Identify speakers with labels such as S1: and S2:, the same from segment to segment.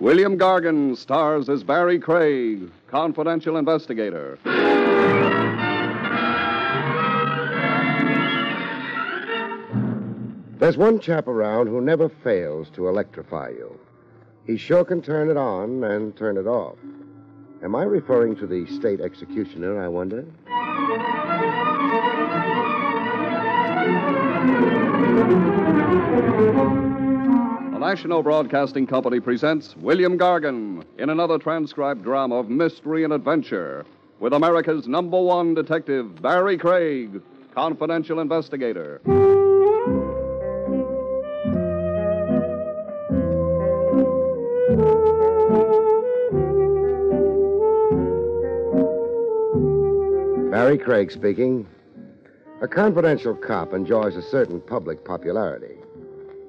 S1: William Gargan stars as Barrie Craig, confidential investigator.
S2: There's one chap around who never fails to electrify you. He sure can turn it on and turn it off. Am I referring to the state executioner, I wonder?
S1: The National Broadcasting Company presents William Gargan in another transcribed drama of mystery and adventure with America's number one detective, Barrie Craig, confidential investigator.
S2: Barrie Craig speaking. A confidential cop enjoys a certain public popularity.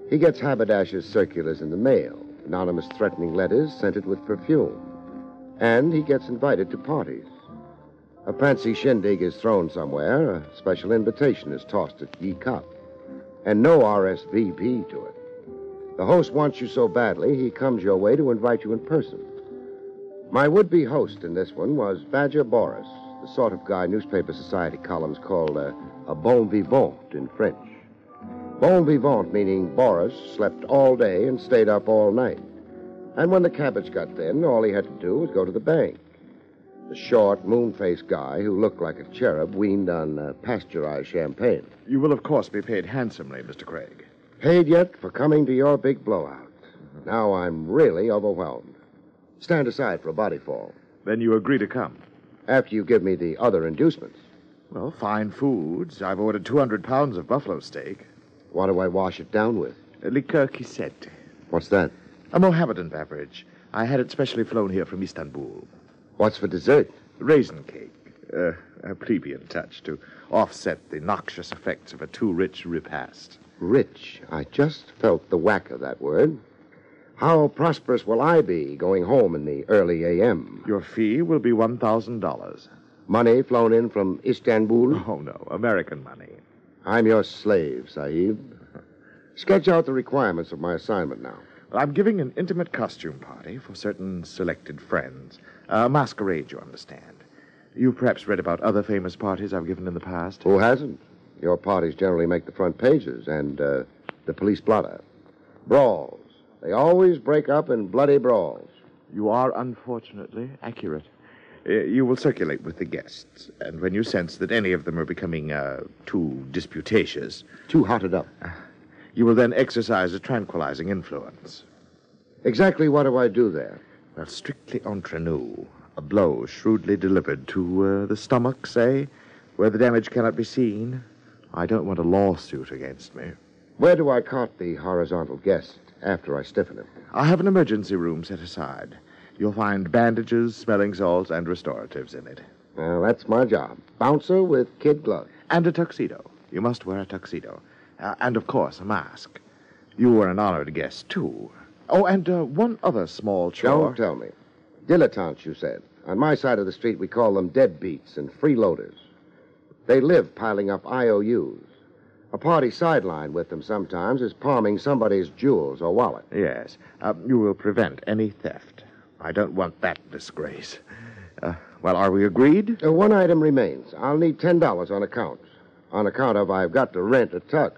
S2: He gets haberdashers' circulars in the mail, anonymous threatening letters scented with perfume, and he gets invited to parties. A fancy shindig is thrown somewhere, a special invitation is tossed at Ye Cop, and no RSVP to it. The host wants you so badly, he comes your way to invite you in person. My would be host in this one was Badger Boris, the sort of guy newspaper society columns call uh, a bon vivant in French. Bon vivant meaning Boris slept all day and stayed up all night. And when the cabbage got thin, all he had to do was go to the bank. The short, moon faced guy who looked like a cherub weaned on uh, pasteurized champagne.
S3: You will, of course, be paid handsomely, Mr. Craig.
S2: Paid yet for coming to your big blowout. Now I'm really overwhelmed. Stand aside for a body fall.
S3: Then you agree to come.
S2: After you give me the other inducements.
S3: Well, fine foods. I've ordered 200 pounds of buffalo steak.
S2: What do I wash it down with?
S3: Liqueur Kisette.
S2: What's that?
S3: A Mohammedan beverage. I had it specially flown here from Istanbul.
S2: What's for dessert?
S3: Raisin cake. Uh, a plebeian touch to offset the noxious effects of a too rich repast.
S2: Rich. I just felt the whack of that word. How prosperous will I be going home in the early a.m.?
S3: Your fee will be $1,000.
S2: Money flown in from Istanbul?
S3: Oh, no. American money.
S2: I'm your slave, Sahib. Sketch out the requirements of my assignment now.
S3: I'm giving an intimate costume party for certain selected friends. A masquerade, you understand. You've perhaps read about other famous parties I've given in the past.
S2: Who hasn't? Your parties generally make the front pages and uh, the police blotter. Brawls. They always break up in bloody brawls.
S3: You are unfortunately accurate. Uh, you will circulate with the guests, and when you sense that any of them are becoming uh, too disputatious,
S2: Too hotted up.
S3: you will then exercise a tranquilizing influence.
S2: Exactly what do I do there?
S3: Well, strictly entre nous, a blow shrewdly delivered to uh, the stomach, say, where the damage cannot be seen. I don't want a lawsuit against me.
S2: Where do I cart the horizontal guest after I stiffen him?
S3: I have an emergency room set aside. You'll find bandages, smelling salts, and restoratives in it.
S2: Well, that's my job. Bouncer with kid gloves.
S3: And a tuxedo. You must wear a tuxedo. Uh, and, of course, a mask. You were an honored guest, too. Oh, and uh, one other small chore.
S2: Don't tell me. Dilettantes, you said. On my side of the street, we call them deadbeats and freeloaders. They live piling up IOUs. A party sideline with them sometimes is palming somebody's jewels or wallet.
S3: Yes. Uh, you will prevent any theft. I don't want that disgrace. Uh, well, are we agreed?
S2: Uh, one item remains. I'll need $10 on account. On account of I've got to rent a tux.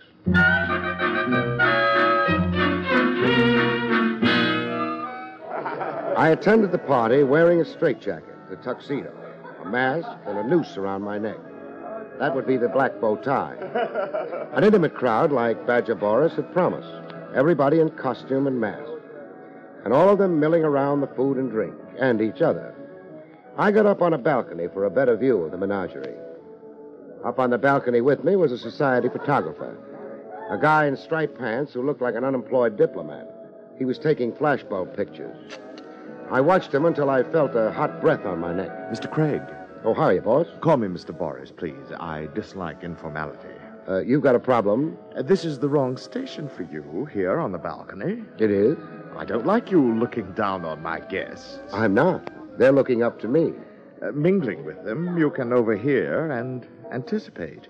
S2: I attended the party wearing a straitjacket, a tuxedo, a mask, and a noose around my neck. That would be the black bow tie. An intimate crowd like Badger Boris had promised. Everybody in costume and mask. And all of them milling around the food and drink, and each other. I got up on a balcony for a better view of the menagerie. Up on the balcony with me was a society photographer, a guy in striped pants who looked like an unemployed diplomat. He was taking flashbulb pictures. I watched him until I felt a hot breath on my neck.
S3: Mr. Craig,
S2: Oh, how are you, boss?
S3: call me Mr. Boris, please. I dislike informality.
S2: Uh, you've got a problem.
S3: Uh, this is the wrong station for you here on the balcony.
S2: It is.
S3: I don't like you looking down on my guests.
S2: I'm not. They're looking up to me.
S3: Uh, mingling with them, you can overhear and anticipate.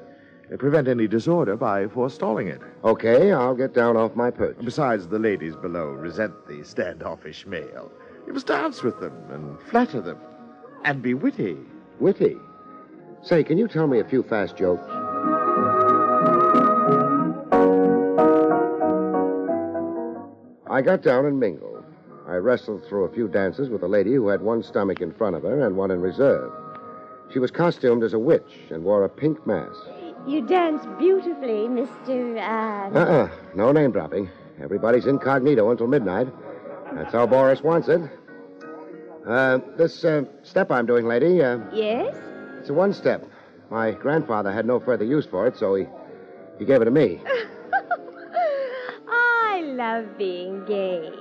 S3: uh, prevent any disorder by forestalling it.
S2: Okay, I'll get down off my perch.
S3: Besides, the ladies below resent the standoffish male. You must dance with them and flatter them and be witty.
S2: Witty. Say, can you tell me a few fast jokes? I got down and mingled. I wrestled through a few dances with a lady who had one stomach in front of her and one in reserve. She was costumed as a witch and wore a pink mask.
S4: You dance beautifully, Mr. Uh...
S2: Uh-uh. No name dropping. Everybody's incognito until midnight. That's how Boris wants it. Uh, this uh, step I'm doing, lady, uh,
S4: Yes?
S2: it's a one step. My grandfather had no further use for it, so he, he gave it to me.
S4: Love being gay.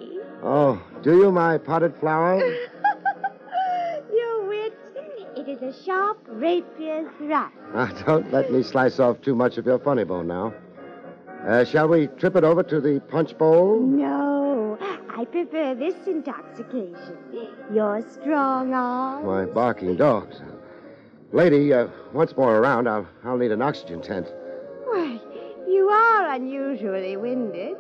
S2: Oh, do you, my potted flower?
S4: Wit, it is a sharp rapier's thrust.
S2: Ah, don't let me slice off too much of your funny bone now. Uh, shall we trip it over to the punch bowl?
S4: No, I prefer this intoxication. Your strong arm.
S2: My barking dogs. Lady, uh, once more around, I'll, I'll need an oxygen tent.
S4: Why, you are unusually winded.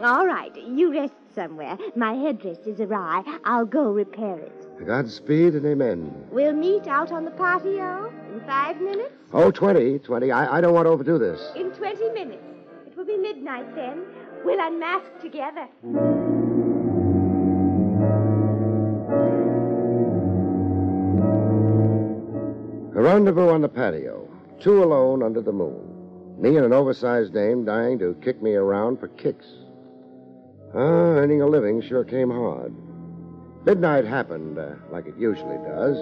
S4: All right, you rest somewhere. My headdress is awry. I'll go repair it.
S2: Godspeed and amen.
S4: We'll meet out on the patio oh? in five minutes.
S2: Oh, 20, 20. I, I don't want to overdo this.
S4: In 20 minutes. It will be midnight then. We'll unmask together.
S2: A rendezvous on the patio. Two alone under the moon. Me and an oversized dame dying to kick me around for kicks. Ah, earning a living sure came hard. Midnight happened, uh, like it usually does.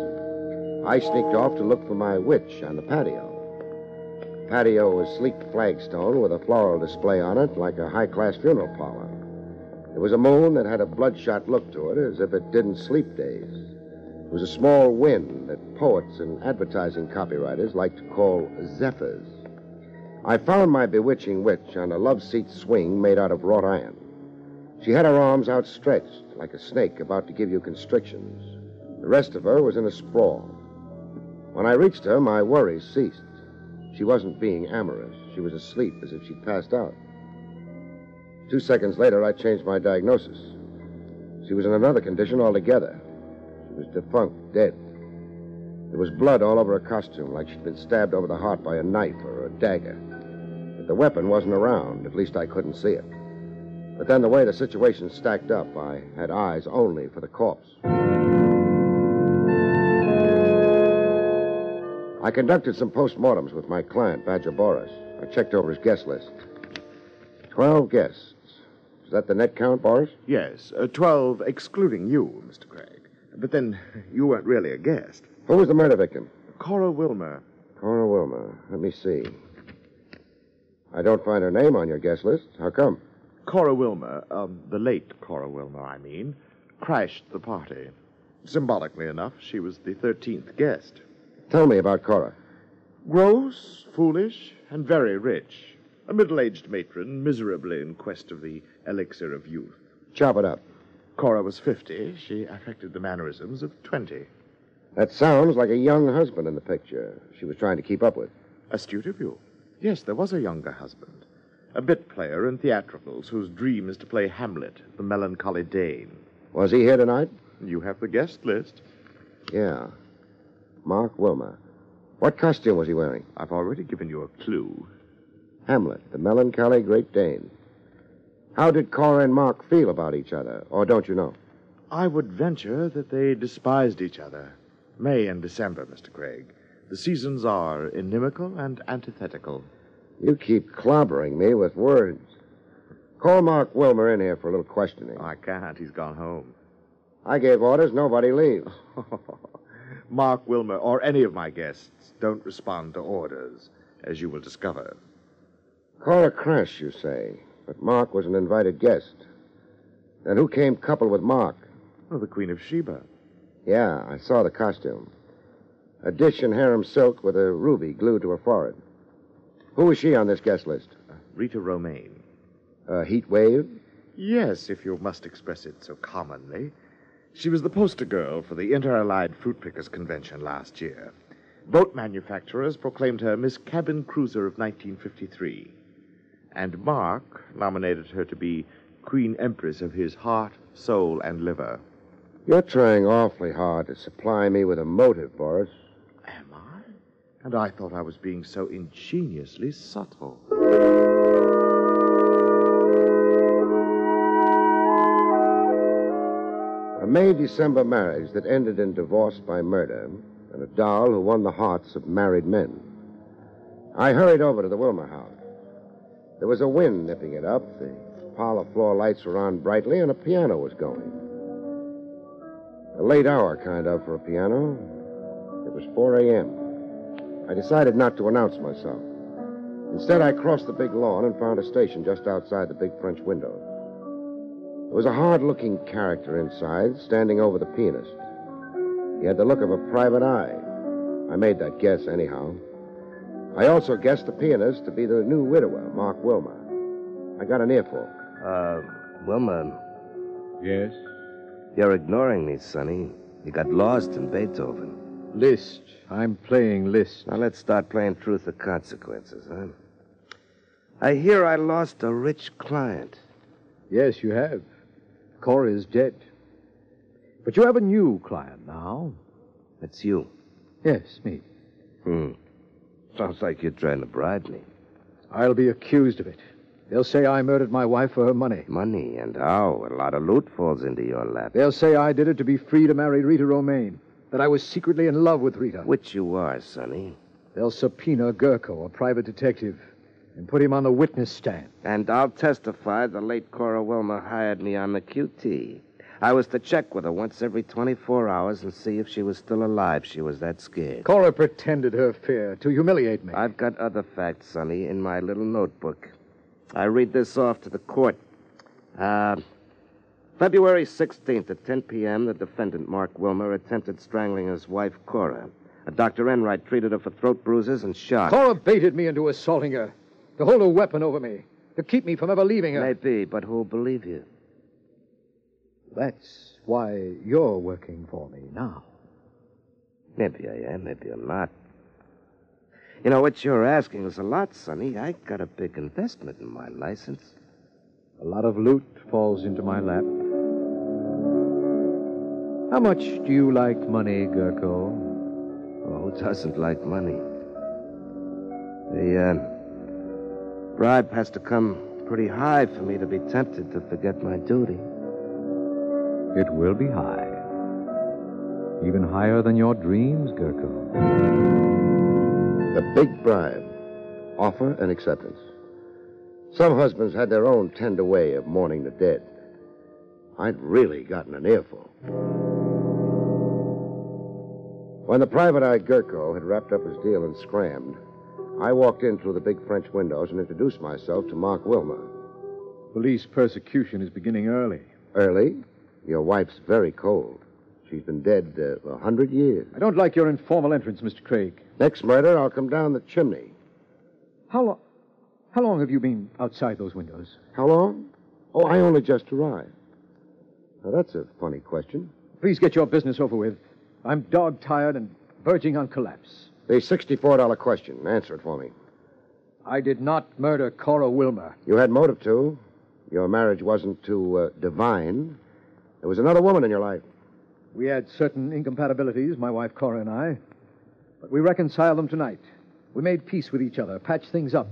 S2: I sneaked off to look for my witch on the patio. The Patio was sleek flagstone with a floral display on it like a high class funeral parlor. There was a moon that had a bloodshot look to it, as if it didn't sleep days. It was a small wind that poets and advertising copywriters like to call zephyrs. I found my bewitching witch on a love seat swing made out of wrought iron. She had her arms outstretched like a snake about to give you constrictions. The rest of her was in a sprawl. When I reached her, my worries ceased. She wasn't being amorous. She was asleep as if she'd passed out. Two seconds later, I changed my diagnosis. She was in another condition altogether. She was defunct, dead. There was blood all over her costume, like she'd been stabbed over the heart by a knife or a dagger. But the weapon wasn't around. At least I couldn't see it. But then the way the situation stacked up, I had eyes only for the corpse. I conducted some postmortems with my client, Badger Boris. I checked over his guest list. Twelve guests. Is that the net count, Boris?
S3: Yes, uh, 12 excluding you, Mr. Craig. But then you weren't really a guest.
S2: Who was the murder victim?
S3: Cora Wilmer.
S2: Cora Wilmer. Let me see. I don't find her name on your guest list. How come?
S3: Cora Wilmer, um, the late Cora Wilmer, I mean, crashed the party. Symbolically enough, she was the 13th guest.
S2: Tell me about Cora.
S3: Gross, foolish, and very rich. A middle aged matron, miserably in quest of the elixir of youth.
S2: Chop it up.
S3: Cora was 50. She affected the mannerisms of 20.
S2: That sounds like a young husband in the picture she was trying to keep up with.
S3: Astute of you. Yes, there was a younger husband. A bit player in theatricals whose dream is to play Hamlet, the melancholy Dane.
S2: Was he here tonight?
S3: You have the guest list.
S2: Yeah. Mark Wilmer. What costume was he wearing?
S3: I've already given you a clue.
S2: Hamlet, the melancholy Great Dane. How did Cora and Mark feel about each other, or don't you know?
S3: I would venture that they despised each other. May and December, Mr. Craig. The seasons are inimical and antithetical.
S2: You keep clobbering me with words. Call Mark Wilmer in here for a little questioning.
S3: Oh, I can't. He's gone home.
S2: I gave orders, nobody leaves.
S3: Mark Wilmer or any of my guests don't respond to orders, as you will discover.
S2: Cora crashed, you say, but Mark was an invited guest. Then who came coupled with Mark?
S3: Oh, the Queen of Sheba.
S2: Yeah, I saw the costume. A dish in harem silk with a ruby glued to her forehead. Who was she on this guest list?
S3: Rita Romaine.
S2: A heat wave?
S3: Yes, if you must express it so commonly. She was the poster girl for the Inter Allied Fruit Pickers Convention last year. Boat manufacturers proclaimed her Miss Cabin Cruiser of 1953. And Mark nominated her to be Queen Empress of his heart, soul, and liver.
S2: You're trying awfully hard to supply me with a motive, Boris.
S3: And I thought I was being so ingeniously subtle.
S2: A May December marriage that ended in divorce by murder, and a doll who won the hearts of married men. I hurried over to the Wilmer house. There was a wind nipping it up, the parlor floor lights were on brightly, and a piano was going. A late hour, kind of, for a piano. It was 4 a.m. I decided not to announce myself. Instead, I crossed the big lawn and found a station just outside the big French window. There was a hard looking character inside, standing over the pianist. He had the look of a private eye. I made that guess, anyhow. I also guessed the pianist to be the new widower, Mark Wilmer. I got an earful.
S5: Uh, Wilmer,
S6: Yes?
S5: you're ignoring me, Sonny. You got lost in Beethoven.
S6: Liszt. I'm playing Liszt.
S5: Now let's start playing truth or consequences, huh? I hear I lost a rich client.
S6: Yes, you have. Cora is dead. But you have a new client now.
S5: That's you.
S6: Yes, me.
S5: Hmm. Sounds like you're trying to bribe me.
S6: I'll be accused of it. They'll say I murdered my wife for her money.
S5: Money and how? A lot of loot falls into your lap.
S6: They'll say I did it to be free to marry Rita Romaine. That I was secretly in love with Rita.
S5: Which you are, Sonny.
S6: They'll subpoena Gurko, a private detective, and put him on the witness stand.
S5: And I'll testify the late Cora Wilmer hired me on the QT. I was to check with her once every 24 hours and see if she was still alive. She was that scared.
S6: Cora pretended her fear to humiliate me.
S5: I've got other facts, Sonny, in my little notebook. I read this off to the court. Uh, February 16th at 10 p.m., the defendant, Mark Wilmer, attempted strangling his wife, Cora. Dr. Enright treated her for throat bruises and shock.
S6: Cora baited me into assaulting her, to hold a weapon over me, to keep me from ever leaving her.
S5: Maybe, but who'll believe you?
S6: That's why you're working for me now.
S5: Maybe I am, maybe I'm not. You know, what you're asking is a lot, Sonny. I got a big investment in my license.
S6: A lot of loot falls into my lap. How much do you like money, Gurko?
S5: Oh, who doesn't like money? The uh, bribe has to come pretty high for me to be tempted to forget my duty.
S6: It will be high. Even higher than your dreams, Gurko.
S2: The big bribe. Offer and acceptance. Some husbands had their own tender way of mourning the dead. I'd really gotten an earful. When the private eye Gurko had wrapped up his deal and scrammed, I walked in through the big French windows and introduced myself to Mark Wilmer.
S6: Police persecution is beginning early.
S2: Early, your wife's very cold. She's been dead uh, a hundred years.
S6: I don't like your informal entrance, Mr. Craig.
S2: Next murder, I'll come down the chimney.
S6: How long? How long have you been outside those windows?
S2: How long? Oh, I only just arrived. Now, that's a funny question.
S6: Please get your business over with. I'm dog tired and verging on collapse.
S2: The $64 question. Answer it for me.
S6: I did not murder Cora Wilmer.
S2: You had motive to. Your marriage wasn't too uh, divine. There was another woman in your life.
S6: We had certain incompatibilities, my wife Cora and I, but we reconciled them tonight. We made peace with each other, patched things up,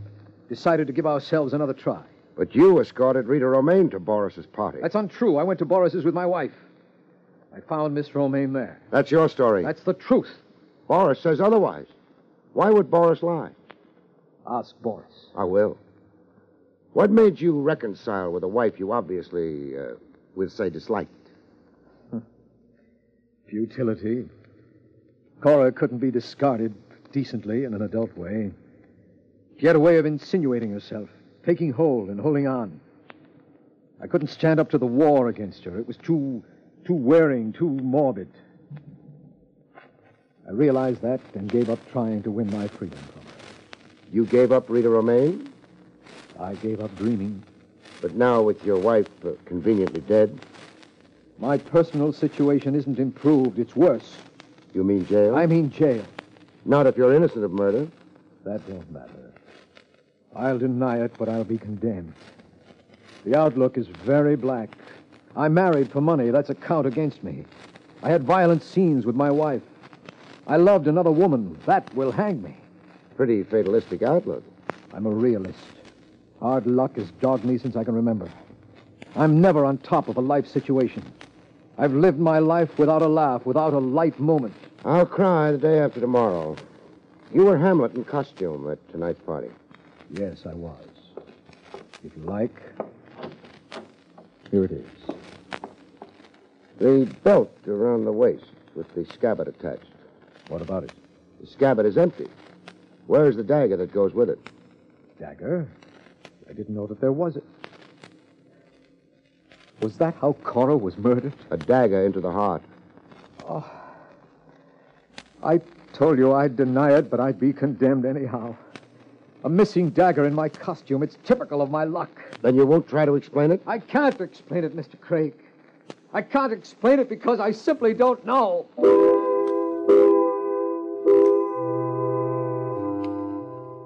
S6: decided to give ourselves another try.
S2: But you escorted Rita Romaine to Boris's party.
S6: That's untrue. I went to Boris's with my wife. I found Miss Romaine there.
S2: That's your story.
S6: That's the truth.
S2: Boris says otherwise. Why would Boris lie?
S6: Ask Boris.
S2: I will. What made you reconcile with a wife you obviously, uh, would say, disliked?
S6: Futility. Cora couldn't be discarded decently in an adult way. She had a way of insinuating herself, taking hold and holding on. I couldn't stand up to the war against her. It was too, too wearing, too morbid. I realized that and gave up trying to win my freedom from her.
S2: You gave up Rita Romaine,
S6: I gave up dreaming.
S2: but now with your wife uh, conveniently dead,
S6: My personal situation isn't improved, it's worse.
S2: you mean jail?
S6: I mean jail.
S2: Not if you're innocent of murder.
S6: That won't matter. I'll deny it, but I'll be condemned. The outlook is very black. I married for money. That's a count against me. I had violent scenes with my wife. I loved another woman. That will hang me.
S2: Pretty fatalistic outlook.
S6: I'm a realist. Hard luck has dogged me since I can remember. I'm never on top of a life situation. I've lived my life without a laugh, without a light moment.
S2: I'll cry the day after tomorrow. You were Hamlet in costume at tonight's party.
S6: Yes, I was. If you like, here it is.
S2: The belt around the waist with the scabbard attached.
S6: What about it?
S2: The scabbard is empty. Where's the dagger that goes with it?
S6: Dagger? I didn't know that there was it. Was that how Cora was murdered?
S2: A dagger into the heart. Oh.
S6: I told you I'd deny it, but I'd be condemned anyhow. A missing dagger in my costume. It's typical of my luck.
S2: Then you won't try to explain it?
S6: I can't explain it, Mr. Craig. I can't explain it because I simply don't know.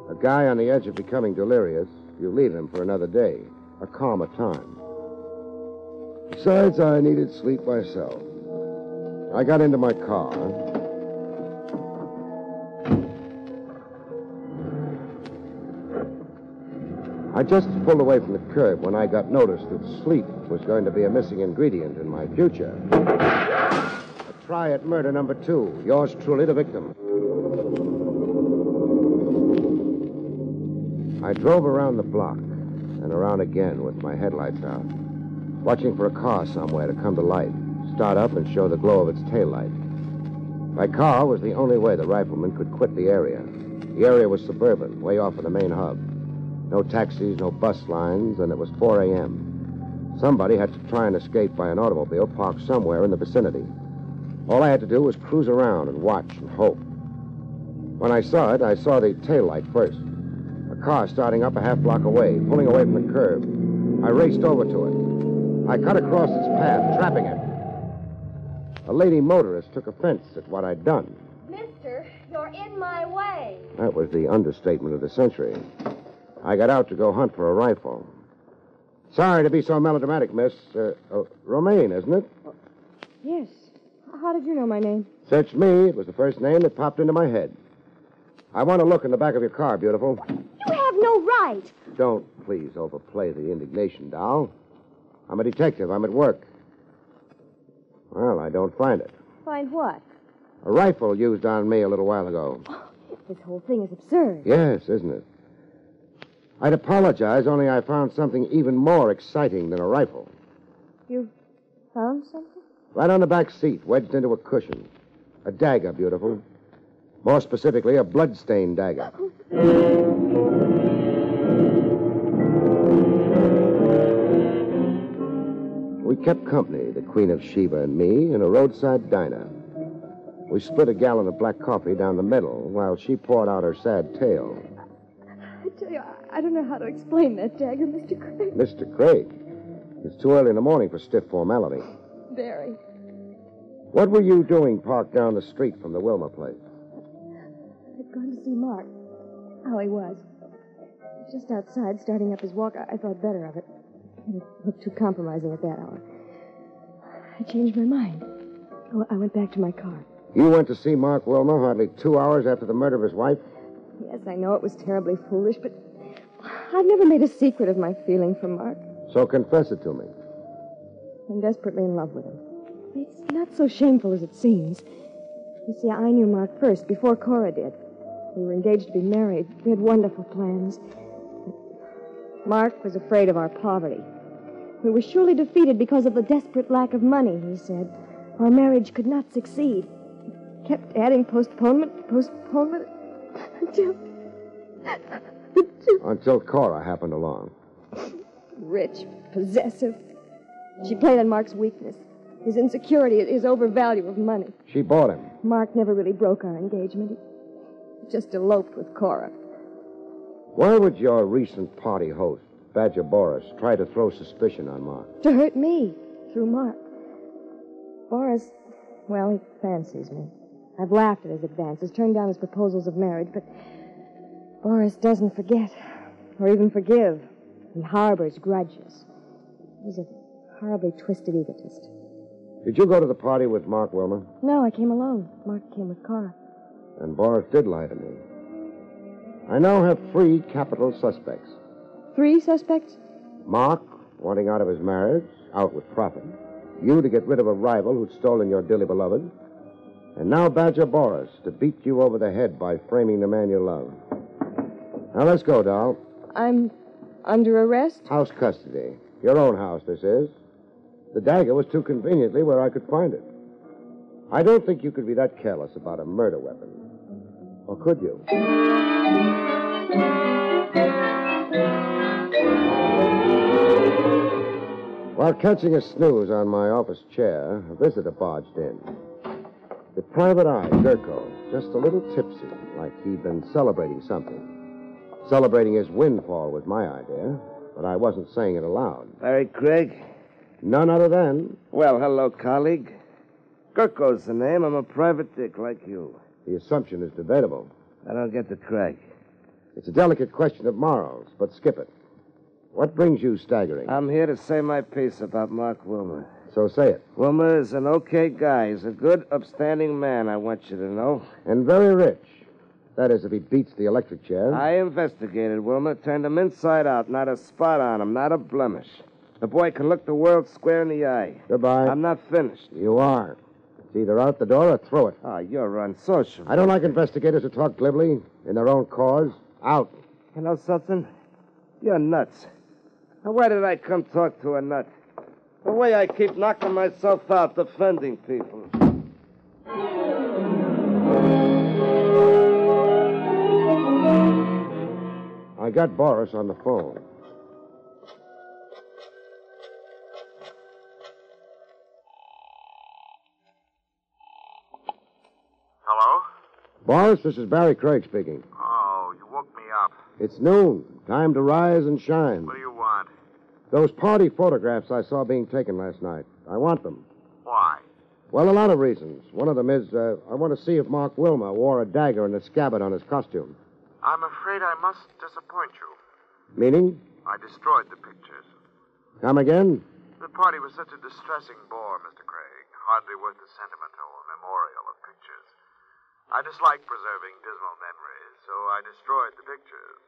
S2: A guy on the edge of becoming delirious, you leave him for another day, a calmer time. Besides, I needed sleep myself. I got into my car. I just pulled away from the curb when I got notice that sleep was going to be a missing ingredient in my future. A try at murder number two. Yours truly, the victim. I drove around the block and around again with my headlights out, watching for a car somewhere to come to light, start up and show the glow of its taillight. My car was the only way the rifleman could quit the area. The area was suburban, way off of the main hub. No taxis, no bus lines, and it was 4 a.m. Somebody had to try and escape by an automobile parked somewhere in the vicinity. All I had to do was cruise around and watch and hope. When I saw it, I saw the taillight first. A car starting up a half block away, pulling away from the curb. I raced over to it. I cut across its path, trapping it. A lady motorist took offense at what I'd done.
S4: Mister, you're in my way.
S2: That was the understatement of the century. I got out to go hunt for a rifle. Sorry to be so melodramatic, miss. Uh, uh, Romaine, isn't it?
S7: Yes. How did you know my name?
S2: Search me. It was the first name that popped into my head. I want to look in the back of your car, beautiful.
S4: You have no right.
S2: Don't please overplay the indignation, doll. I'm a detective. I'm at work. Well, I don't find it.
S7: Find what?
S2: A rifle used on me a little while ago.
S7: This whole thing is absurd.
S2: Yes, isn't it? I'd apologize, only I found something even more exciting than a rifle.
S7: You found something?
S2: Right on the back seat, wedged into a cushion. A dagger, beautiful. More specifically, a bloodstained dagger. We kept company, the Queen of Sheba and me, in a roadside diner. We split a gallon of black coffee down the middle while she poured out her sad tale.
S7: I tell you, I- don't know how to explain that dagger, Mr. Craig.
S2: Mr. Craig, it's too early in the morning for stiff formality.
S7: Very.
S2: What were you doing parked down the street from the Wilmer place?
S7: I'd gone to see Mark. How he was. Just outside, starting up his walk, I, I thought better of it. It looked too compromising at that hour. I changed my mind. Oh, I went back to my car.
S2: You went to see Mark Wilmer hardly two hours after the murder of his wife?
S7: Yes, I know it was terribly foolish, but I've never made a secret of my feeling for Mark.
S2: So confess it to me.
S7: I'm desperately in love with him. It's not so shameful as it seems. You see, I knew Mark first, before Cora did. We were engaged to be married. We had wonderful plans. But Mark was afraid of our poverty. We were surely defeated because of the desperate lack of money, he said. Our marriage could not succeed. He kept adding postponement, postponement, until. until
S2: Until Cora happened along.
S7: rich, possessive. She played on Mark's weakness, his insecurity, his overvalue of money.
S2: She bought him.
S7: Mark never really broke our engagement. He just eloped with Cora.
S2: Why would your recent party host, Badger Boris, try to throw suspicion on Mark?
S7: To hurt me through Mark. Boris, well, he fancies me. I've laughed at his advances, turned down his proposals of marriage, but Boris doesn't forget or even forgive. He harbors grudges. He's a horribly twisted egotist.
S2: Did you go to the party with Mark Wilmer?
S7: No, I came alone. Mark came with Cora.
S2: And Boris did lie to me. I now have three capital suspects.
S7: Three suspects?
S2: Mark, wanting out of his marriage, out with profit. You to get rid of a rival who'd stolen your dearly beloved. And now Badger Boris to beat you over the head by framing the man you love. Now let's go, doll.
S7: I'm under arrest?
S2: House custody. Your own house, this is. The dagger was too conveniently where I could find it. I don't think you could be that careless about a murder weapon. Or could you? While catching a snooze on my office chair, a visitor barged in. The private eye, Gurko, just a little tipsy, like he'd been celebrating something. Celebrating his windfall was my idea, but I wasn't saying it aloud.
S5: Barrie Craig?
S2: None other than.
S5: Well, hello, colleague. Gurko's the name. I'm a private dick like you.
S2: The assumption is debatable.
S5: I don't get the Craig.
S2: It's a delicate question of morals, but skip it. What brings you staggering?
S5: I'm here to say my piece about Mark Wilmer.
S2: so say it.
S5: Wilmer is an okay guy. He's a good, upstanding man, I want you to know.
S2: And very rich. That is, if he beats the electric chair.
S5: I investigated Wilmer, turned him inside out, not a spot on him, not a blemish. The boy can look the world square in the eye.
S2: Goodbye.
S5: I'm not finished.
S2: You are. It's either out the door or through it.
S5: Oh, you're unsociable.
S2: I don't like investigators who talk glibly in their own cause. Out.
S5: You know something? You're nuts. Now, why did I come talk to a nut? The way I keep knocking myself out defending people.
S2: I got Boris on the phone.
S8: Hello?
S2: Boris, this is Barrie Craig speaking.
S8: Oh, you woke me up.
S2: It's noon. Time to rise and shine.
S8: What do you want?
S2: Those party photographs I saw being taken last night. I want them.
S8: Why?
S2: Well, a lot of reasons. One of them is uh, I want to see if Mark Wilmer wore a dagger and a scabbard on his costume.
S8: I'm afraid I must disappoint you.
S2: Meaning?
S8: I destroyed the pictures.
S2: Come again?
S8: The party was such a distressing bore, Mr. Craig. Hardly worth the sentimental memorial of pictures. I dislike preserving dismal memories, so I destroyed the pictures.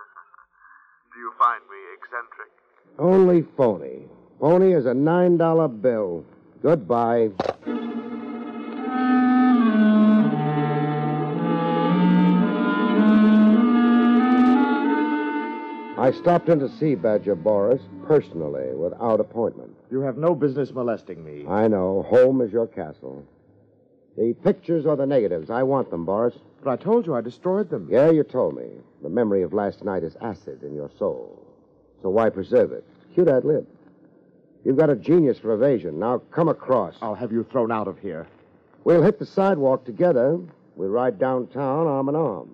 S8: Do you find me eccentric?
S2: Only phony. Phony as a $9 bill. Goodbye. I stopped in to see Badger Boris personally without appointment.
S3: You have no business molesting me.
S2: I know. Home is your castle. The pictures or the negatives, I want them, Boris.
S3: But I told you I destroyed them.
S2: Yeah, you told me. The memory of last night is acid in your soul. So why preserve it? Cute ad lib. You've got a genius for evasion. Now come across.
S3: I'll have you thrown out of here.
S2: We'll hit the sidewalk together. We'll ride downtown arm in arm.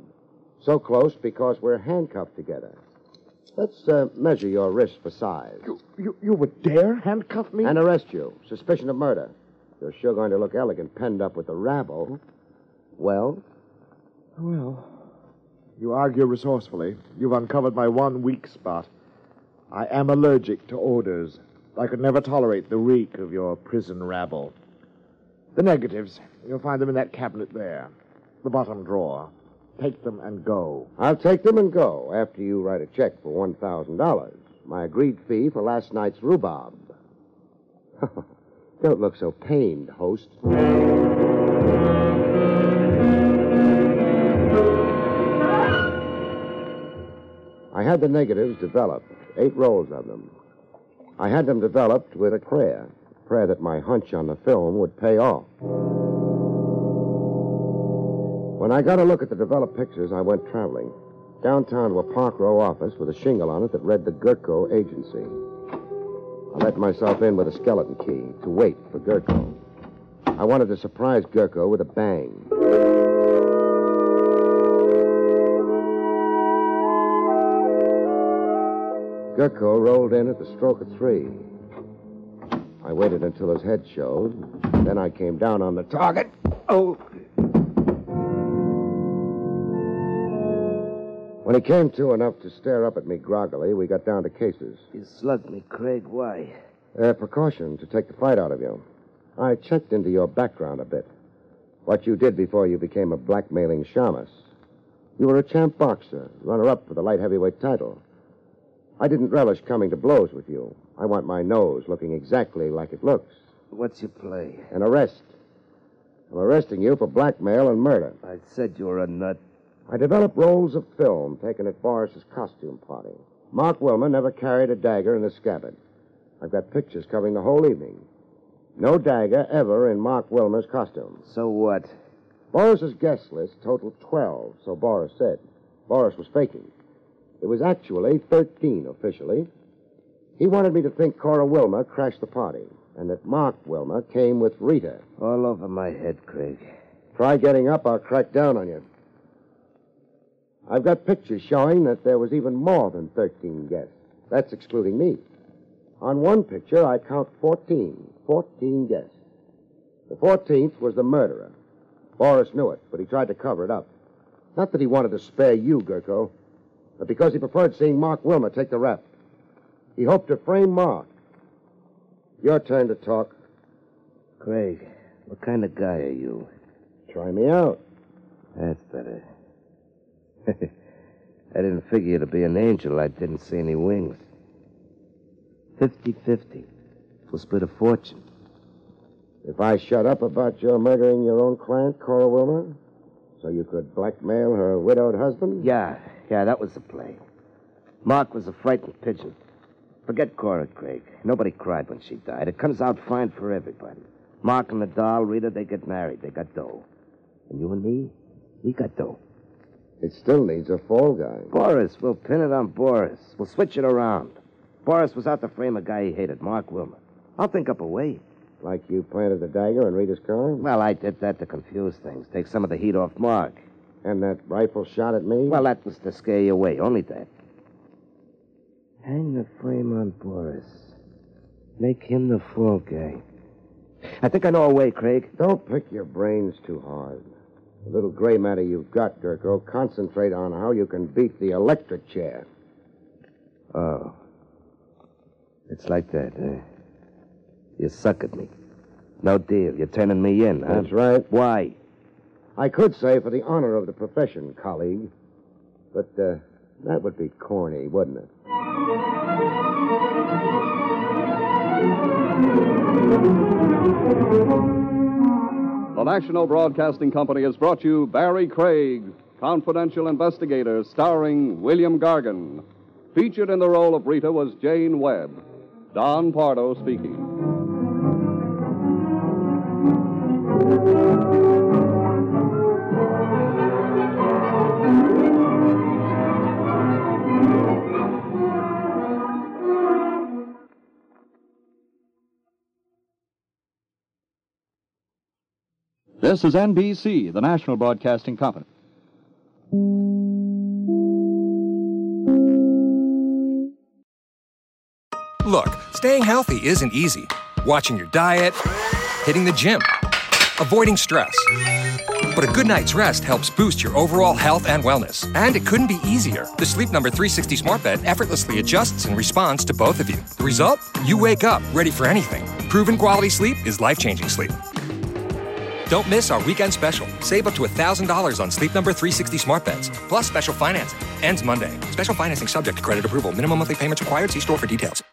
S2: So close because we're handcuffed together. Let's uh, measure your wrist for size.
S3: You, you, you would dare handcuff me?
S2: And arrest you. Suspicion of murder. You're sure going to look elegant penned up with the rabble. Well,
S3: Well, you argue resourcefully. You've uncovered my one weak spot. I am allergic to odors. I could never tolerate the reek of your prison rabble. The negatives, you'll find them in that cabinet there, the bottom drawer. Take them and go.
S2: I'll take them and go after you write a check for $1,000. My agreed fee for last night's rhubarb. Don't look so pained, host. I had the negatives developed, eight rolls of them. I had them developed with a prayer, a prayer that my hunch on the film would pay off. When I got a look at the developed pictures, I went traveling. Downtown to a Park Row office with a shingle on it that read the Gurko Agency. I let myself in with a skeleton key to wait for Gurko. I wanted to surprise Gurko with a bang. Gurko rolled in at the stroke of three. I waited until his head showed. Then I came down on the target. Oh, When he came to enough to stare up at me groggily, we got down to cases.
S5: You slugged me, Craig. Why?
S2: A precaution to take the fight out of you. I checked into your background a bit. What you did before you became a blackmailing shamus. You were a champ boxer, runner up for the light heavyweight title. I didn't relish coming to blows with you. I want my nose looking exactly like it looks.
S5: What's your play?
S2: An arrest. I'm arresting you for blackmail and murder.
S5: I said you were a nut.
S2: I developed rolls of film taken at Boris's costume party. Mark Wilmer never carried a dagger in a scabbard. I've got pictures covering the whole evening. No dagger ever in Mark Wilmer's costume.
S5: So what?
S2: Boris's guest list totaled 12, so Boris said. Boris was faking. It was actually 13 officially. He wanted me to think Cora Wilmer crashed the party and that Mark Wilmer came with Rita.
S5: All over my head, Craig.
S2: Try getting up, I'll crack down on you. I've got pictures showing that there was even more than 13 guests. That's excluding me. On one picture, I count 14. 14 guests. The 14th was the murderer. Boris knew it, but he tried to cover it up. Not that he wanted to spare you, Gurko, but because he preferred seeing Mark Wilmer take the rap. He hoped to frame Mark. Your turn to talk.
S5: Craig, what kind of guy are you?
S2: Try me out.
S5: That's better. I didn't figure you to be an angel. I didn't see any wings. 50 50. We'll split a fortune.
S2: If I shut up about your murdering your own client, Cora Wilmer, so you could blackmail her widowed husband?
S5: Yeah, yeah, that was the play. Mark was a frightened pigeon. Forget Cora, Craig. Nobody cried when she died. It comes out fine for everybody. Mark and the doll, Rita, they get married. They got dough. And you and me, we got dough.
S2: It still needs a fall guy.
S5: Boris, we'll pin it on Boris. We'll switch it around. Boris was out to frame a guy he hated, Mark Wilmer. I'll think up a way.
S2: Like you planted the dagger in Rita's car?
S5: Well, I did that to confuse things, take some of the heat off Mark.
S2: And that rifle shot at me?
S5: Well, that was to scare you away, only that. Hang the frame on Boris. Make him the fall guy. I think I know a way, Craig.
S2: Don't pick your brains too hard. The little gray matter you've got, Gurko, concentrate on how you can beat the electric chair.
S5: Oh. It's like that, eh? You suck at me. No deal. You're turning me in, huh?
S2: That's right.
S5: Why?
S2: I could say for the honor of the profession, colleague. But uh, that would be corny, wouldn't it?
S1: The National Broadcasting Company has brought you Barrie Craig, confidential investigator, starring William Gargan. Featured in the role of Rita was Jane Webb. Don Pardo speaking.
S9: This is NBC, the national broadcasting company.
S10: Look, staying healthy isn't easy. Watching your diet, hitting the gym, avoiding stress. But a good night's rest helps boost your overall health and wellness. And it couldn't be easier. The Sleep Number 360 Smart Bed effortlessly adjusts in response to both of you. The result? You wake up ready for anything. Proven quality sleep is life changing sleep. Don't miss our weekend special. Save up to $1,000 on Sleep Number 360 smart beds, plus special financing. Ends Monday. Special financing subject to credit approval. Minimum monthly payments required. See store for details.